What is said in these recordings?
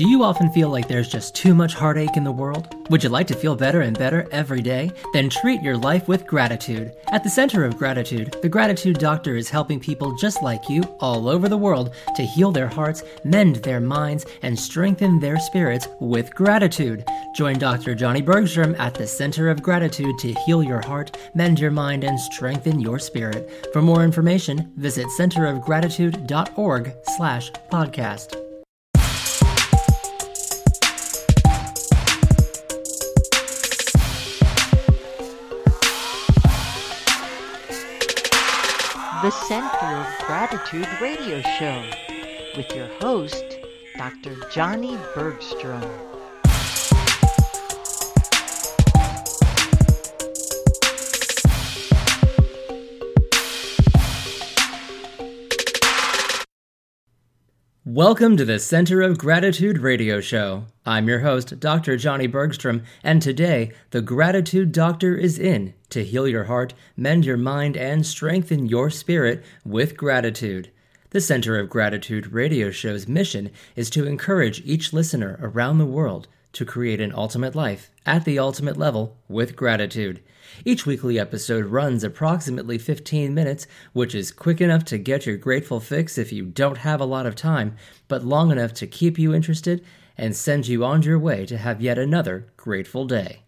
Do you often feel like there's just too much heartache in the world? Would you like to feel better and better every day? Then treat your life with gratitude. At the center of gratitude, the Gratitude Doctor is helping people just like you all over the world to heal their hearts, mend their minds, and strengthen their spirits with gratitude. Join Dr. Johnny Bergstrom at the Center of Gratitude to heal your heart, mend your mind, and strengthen your spirit. For more information, visit centerofgratitude.org slash podcast. The Center of Gratitude radio show with your host, Dr. Johnny Bergstrom. Welcome to the Center of Gratitude radio show. I'm your host, Dr. Johnny Bergstrom, and today the Gratitude Doctor is in to heal your heart, mend your mind, and strengthen your spirit with gratitude. The Center of Gratitude radio show's mission is to encourage each listener around the world to create an ultimate life at the ultimate level with gratitude. Each weekly episode runs approximately 15 minutes, which is quick enough to get your grateful fix if you don't have a lot of time, but long enough to keep you interested and send you on your way to have yet another grateful day.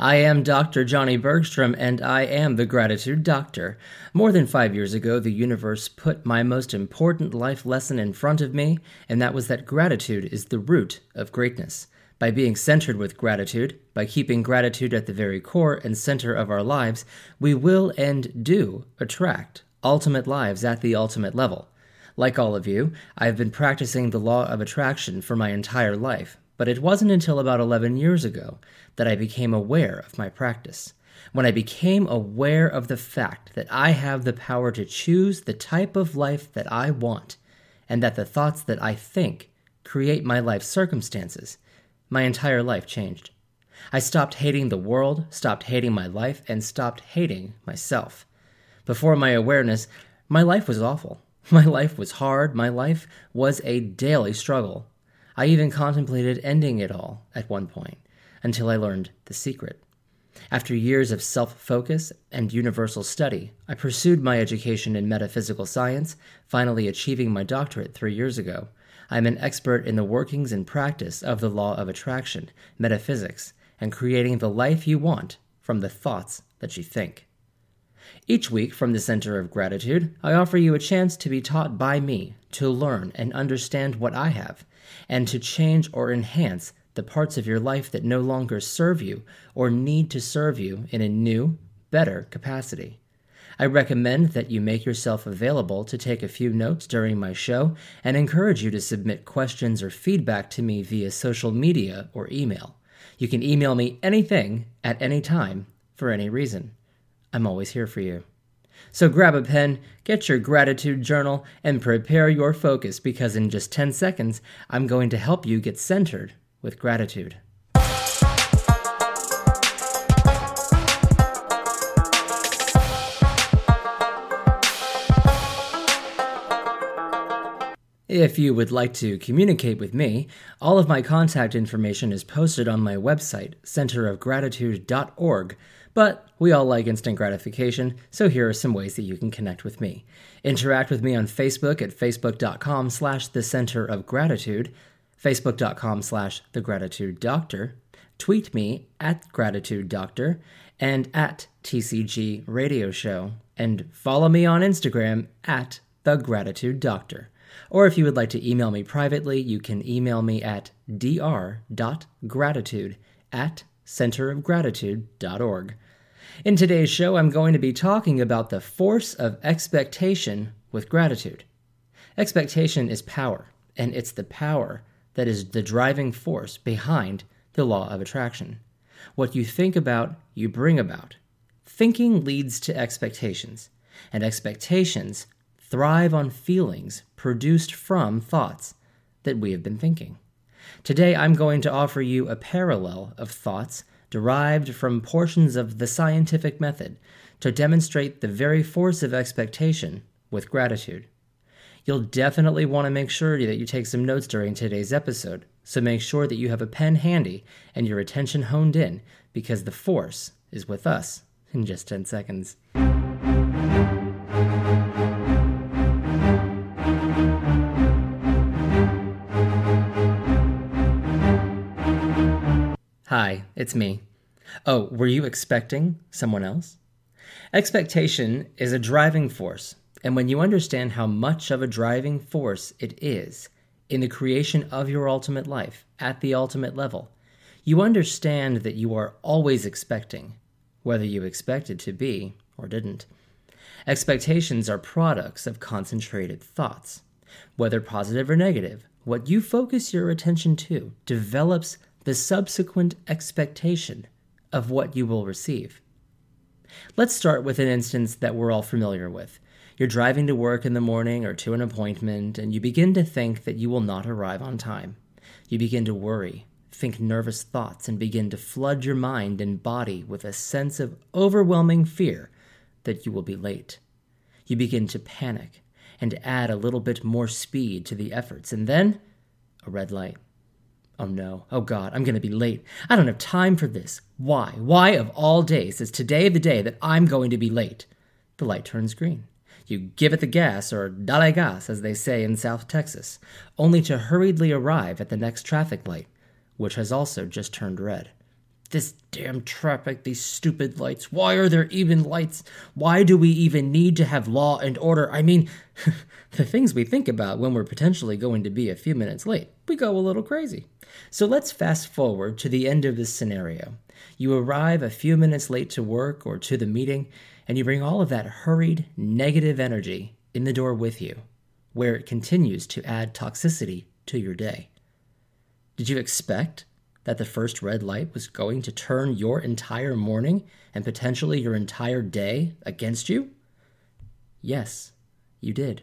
I am Dr. Johnny Bergstrom, and I am the Gratitude Doctor. More than five years ago, the universe put my most important life lesson in front of me, and that was that gratitude is the root of greatness. By being centered with gratitude, by keeping gratitude at the very core and center of our lives, we will and do attract ultimate lives at the ultimate level. Like all of you, I have been practicing the law of attraction for my entire life, but it wasn't until about 11 years ago that I became aware of my practice. When I became aware of the fact that I have the power to choose the type of life that I want, and that the thoughts that I think create my life circumstances my entire life changed. I stopped hating the world, stopped hating my life, and stopped hating myself. Before my awareness, my life was awful. My life was hard. My life was a daily struggle. I even contemplated ending it all at one point until I learned the secret. After years of self focus and universal study, I pursued my education in metaphysical science, finally achieving my doctorate three years ago. I'm an expert in the workings and practice of the law of attraction, metaphysics, and creating the life you want from the thoughts that you think. Each week from the Center of Gratitude, I offer you a chance to be taught by me to learn and understand what I have, and to change or enhance the parts of your life that no longer serve you or need to serve you in a new, better capacity. I recommend that you make yourself available to take a few notes during my show and encourage you to submit questions or feedback to me via social media or email. You can email me anything at any time for any reason. I'm always here for you. So grab a pen, get your gratitude journal, and prepare your focus because in just 10 seconds, I'm going to help you get centered with gratitude. If you would like to communicate with me, all of my contact information is posted on my website, centerofgratitude.org. But we all like instant gratification, so here are some ways that you can connect with me. Interact with me on Facebook at facebook.com slash the center of gratitude, facebook.com slash the gratitude doctor, tweet me at gratitude doctor, and at TCG radio show, and follow me on Instagram at the gratitude doctor. Or if you would like to email me privately, you can email me at dr.gratitude at centerofgratitude.org. In today's show, I'm going to be talking about the force of expectation with gratitude. Expectation is power, and it's the power that is the driving force behind the law of attraction. What you think about, you bring about. Thinking leads to expectations, and expectations thrive on feelings produced from thoughts that we have been thinking. Today, I'm going to offer you a parallel of thoughts derived from portions of the scientific method to demonstrate the very force of expectation with gratitude. You'll definitely want to make sure that you take some notes during today's episode, so make sure that you have a pen handy and your attention honed in because the force is with us in just 10 seconds. Hi, it's me. Oh, were you expecting someone else? Expectation is a driving force, and when you understand how much of a driving force it is in the creation of your ultimate life at the ultimate level, you understand that you are always expecting, whether you expected to be or didn't. Expectations are products of concentrated thoughts. Whether positive or negative, what you focus your attention to develops the subsequent expectation of what you will receive. Let's start with an instance that we're all familiar with. You're driving to work in the morning or to an appointment, and you begin to think that you will not arrive on time. You begin to worry, think nervous thoughts, and begin to flood your mind and body with a sense of overwhelming fear that you will be late. You begin to panic and add a little bit more speed to the efforts, and then a red light. Oh no, oh God, I'm gonna be late. I don't have time for this. Why? Why of all days is today the day that I'm going to be late? The light turns green. You give it the gas, or dale gas, as they say in South Texas, only to hurriedly arrive at the next traffic light, which has also just turned red. This damn traffic, these stupid lights. Why are there even lights? Why do we even need to have law and order? I mean, the things we think about when we're potentially going to be a few minutes late, we go a little crazy. So let's fast forward to the end of this scenario. You arrive a few minutes late to work or to the meeting, and you bring all of that hurried, negative energy in the door with you, where it continues to add toxicity to your day. Did you expect that the first red light was going to turn your entire morning and potentially your entire day against you? Yes, you did.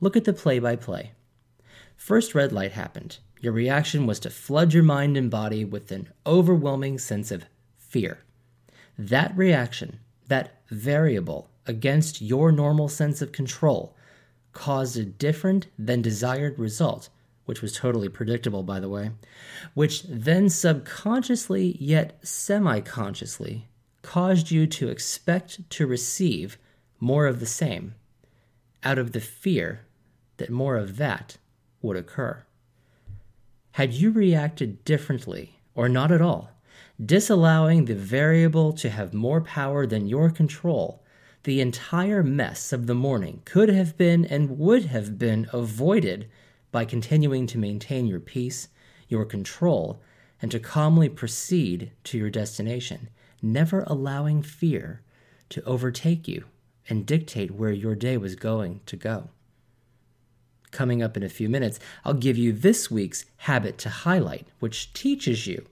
Look at the play by play. First red light happened. Your reaction was to flood your mind and body with an overwhelming sense of fear. That reaction, that variable against your normal sense of control, caused a different than desired result, which was totally predictable, by the way, which then subconsciously yet semi consciously caused you to expect to receive more of the same out of the fear that more of that would occur. Had you reacted differently, or not at all, disallowing the variable to have more power than your control, the entire mess of the morning could have been and would have been avoided by continuing to maintain your peace, your control, and to calmly proceed to your destination, never allowing fear to overtake you and dictate where your day was going to go. Coming up in a few minutes, I'll give you this week's habit to highlight, which teaches you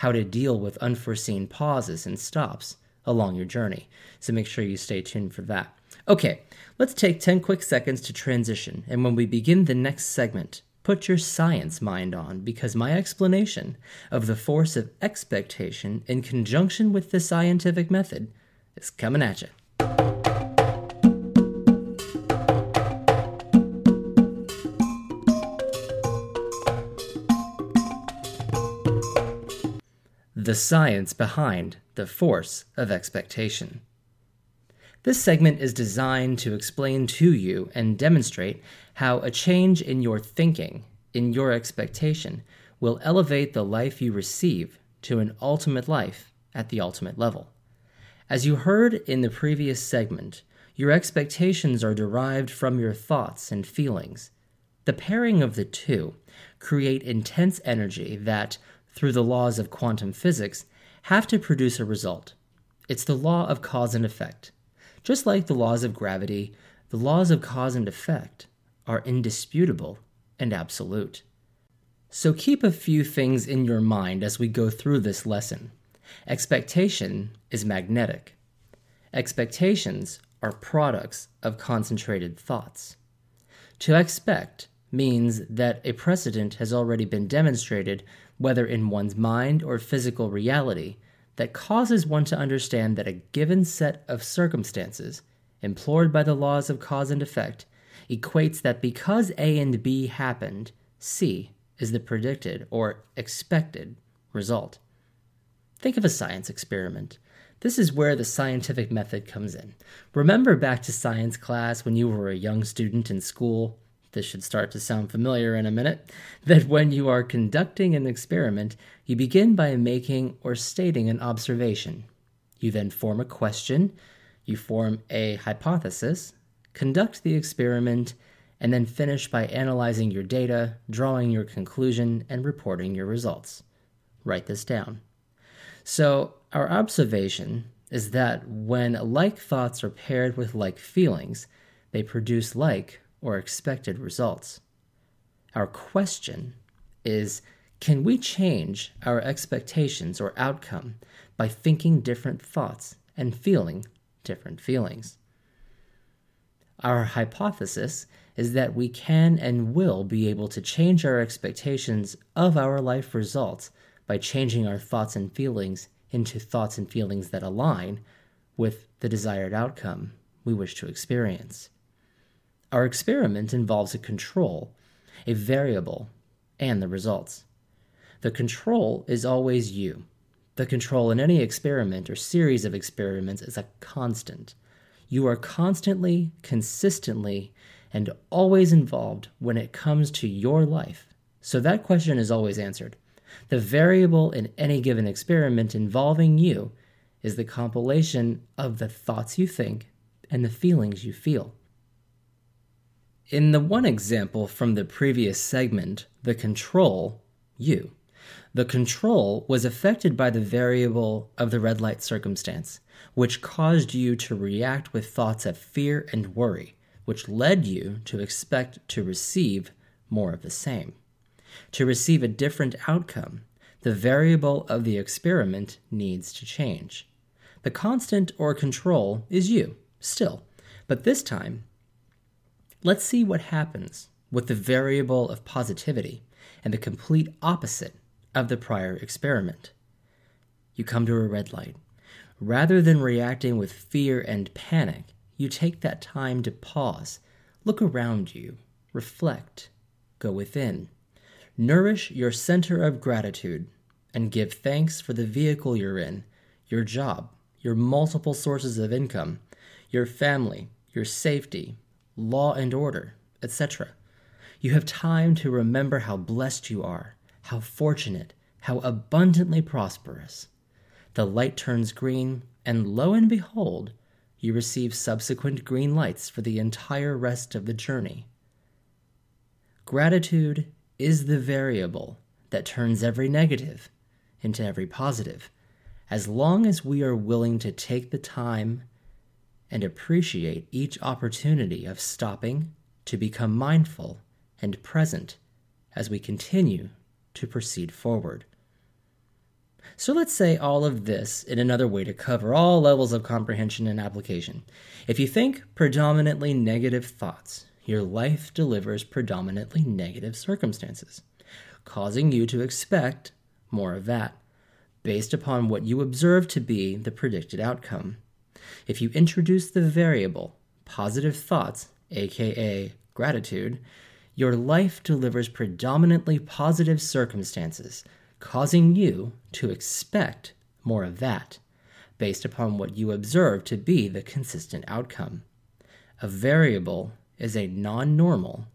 how to deal with unforeseen pauses and stops along your journey. So make sure you stay tuned for that. Okay, let's take 10 quick seconds to transition, and when we begin the next segment, put your science mind on because my explanation of the force of expectation in conjunction with the scientific method is coming at you. The science behind the force of expectation. This segment is designed to explain to you and demonstrate how a change in your thinking, in your expectation, will elevate the life you receive to an ultimate life at the ultimate level. As you heard in the previous segment, your expectations are derived from your thoughts and feelings. The pairing of the two create intense energy that, through the laws of quantum physics, have to produce a result. It's the law of cause and effect. Just like the laws of gravity, the laws of cause and effect are indisputable and absolute. So keep a few things in your mind as we go through this lesson. Expectation is magnetic. Expectations are products of concentrated thoughts. To expect means that a precedent has already been demonstrated, whether in one's mind or physical reality, that causes one to understand that a given set of circumstances, implored by the laws of cause and effect, equates that because A and B happened, C is the predicted or expected result. Think of a science experiment. This is where the scientific method comes in. Remember back to science class when you were a young student in school? This should start to sound familiar in a minute. That when you are conducting an experiment, you begin by making or stating an observation. You then form a question, you form a hypothesis, conduct the experiment, and then finish by analyzing your data, drawing your conclusion, and reporting your results. Write this down. So, our observation is that when like thoughts are paired with like feelings, they produce like or expected results. Our question is can we change our expectations or outcome by thinking different thoughts and feeling different feelings? Our hypothesis is that we can and will be able to change our expectations of our life results by changing our thoughts and feelings into thoughts and feelings that align with the desired outcome we wish to experience. Our experiment involves a control, a variable, and the results. The control is always you. The control in any experiment or series of experiments is a constant. You are constantly, consistently, and always involved when it comes to your life. So that question is always answered. The variable in any given experiment involving you is the compilation of the thoughts you think and the feelings you feel. In the one example from the previous segment, the control, you, the control was affected by the variable of the red light circumstance, which caused you to react with thoughts of fear and worry, which led you to expect to receive more of the same. To receive a different outcome, the variable of the experiment needs to change. The constant or control is you, still, but this time, let's see what happens with the variable of positivity and the complete opposite of the prior experiment. You come to a red light. Rather than reacting with fear and panic, you take that time to pause, look around you, reflect, go within. Nourish your center of gratitude and give thanks for the vehicle you're in, your job, your multiple sources of income, your family, your safety, law and order, etc. You have time to remember how blessed you are, how fortunate, how abundantly prosperous. The light turns green, and lo and behold, you receive subsequent green lights for the entire rest of the journey. Gratitude is the variable that turns every negative into every positive, as long as we are willing to take the time and appreciate each opportunity of stopping to become mindful and present as we continue to proceed forward. So let's say all of this in another way to cover all levels of comprehension and application. If you think predominantly negative thoughts, your life delivers predominantly negative circumstances, causing you to expect more of that, based upon what you observe to be the predicted outcome. If you introduce the variable positive thoughts, aka gratitude, your life delivers predominantly positive circumstances, causing you to expect more of that, based upon what you observe to be the consistent outcome. A variable is a non normal,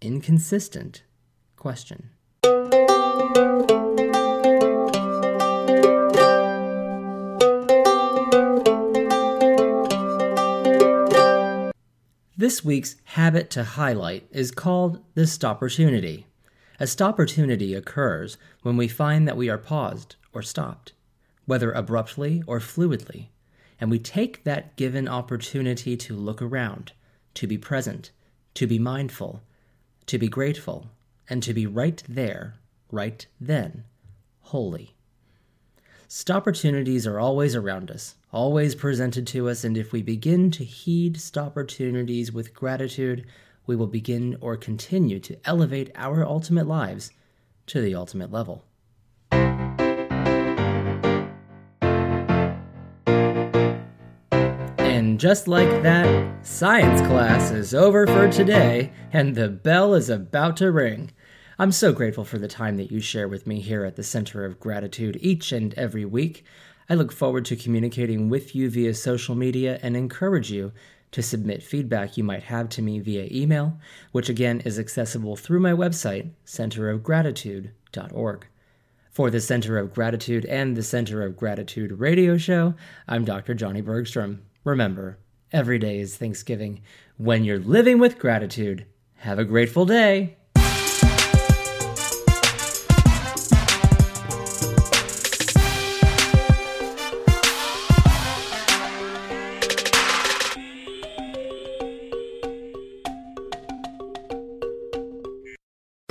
inconsistent question. This week's habit to highlight is called the stopportunity. A stopportunity occurs when we find that we are paused or stopped, whether abruptly or fluidly, and we take that given opportunity to look around, to be present, to be mindful, to be grateful, and to be right there, right then, holy. Stopportunities are always around us, always presented to us, and if we begin to heed stopportunities with gratitude, we will begin or continue to elevate our ultimate lives to the ultimate level. And just like that, science class is over for today, and the bell is about to ring. I'm so grateful for the time that you share with me here at the Center of Gratitude each and every week. I look forward to communicating with you via social media and encourage you to submit feedback you might have to me via email, which again is accessible through my website, centerofgratitude.org. For the Center of Gratitude and the Center of Gratitude radio show, I'm Dr. Johnny Bergstrom. Remember, every day is Thanksgiving. When you're living with gratitude, have a grateful day.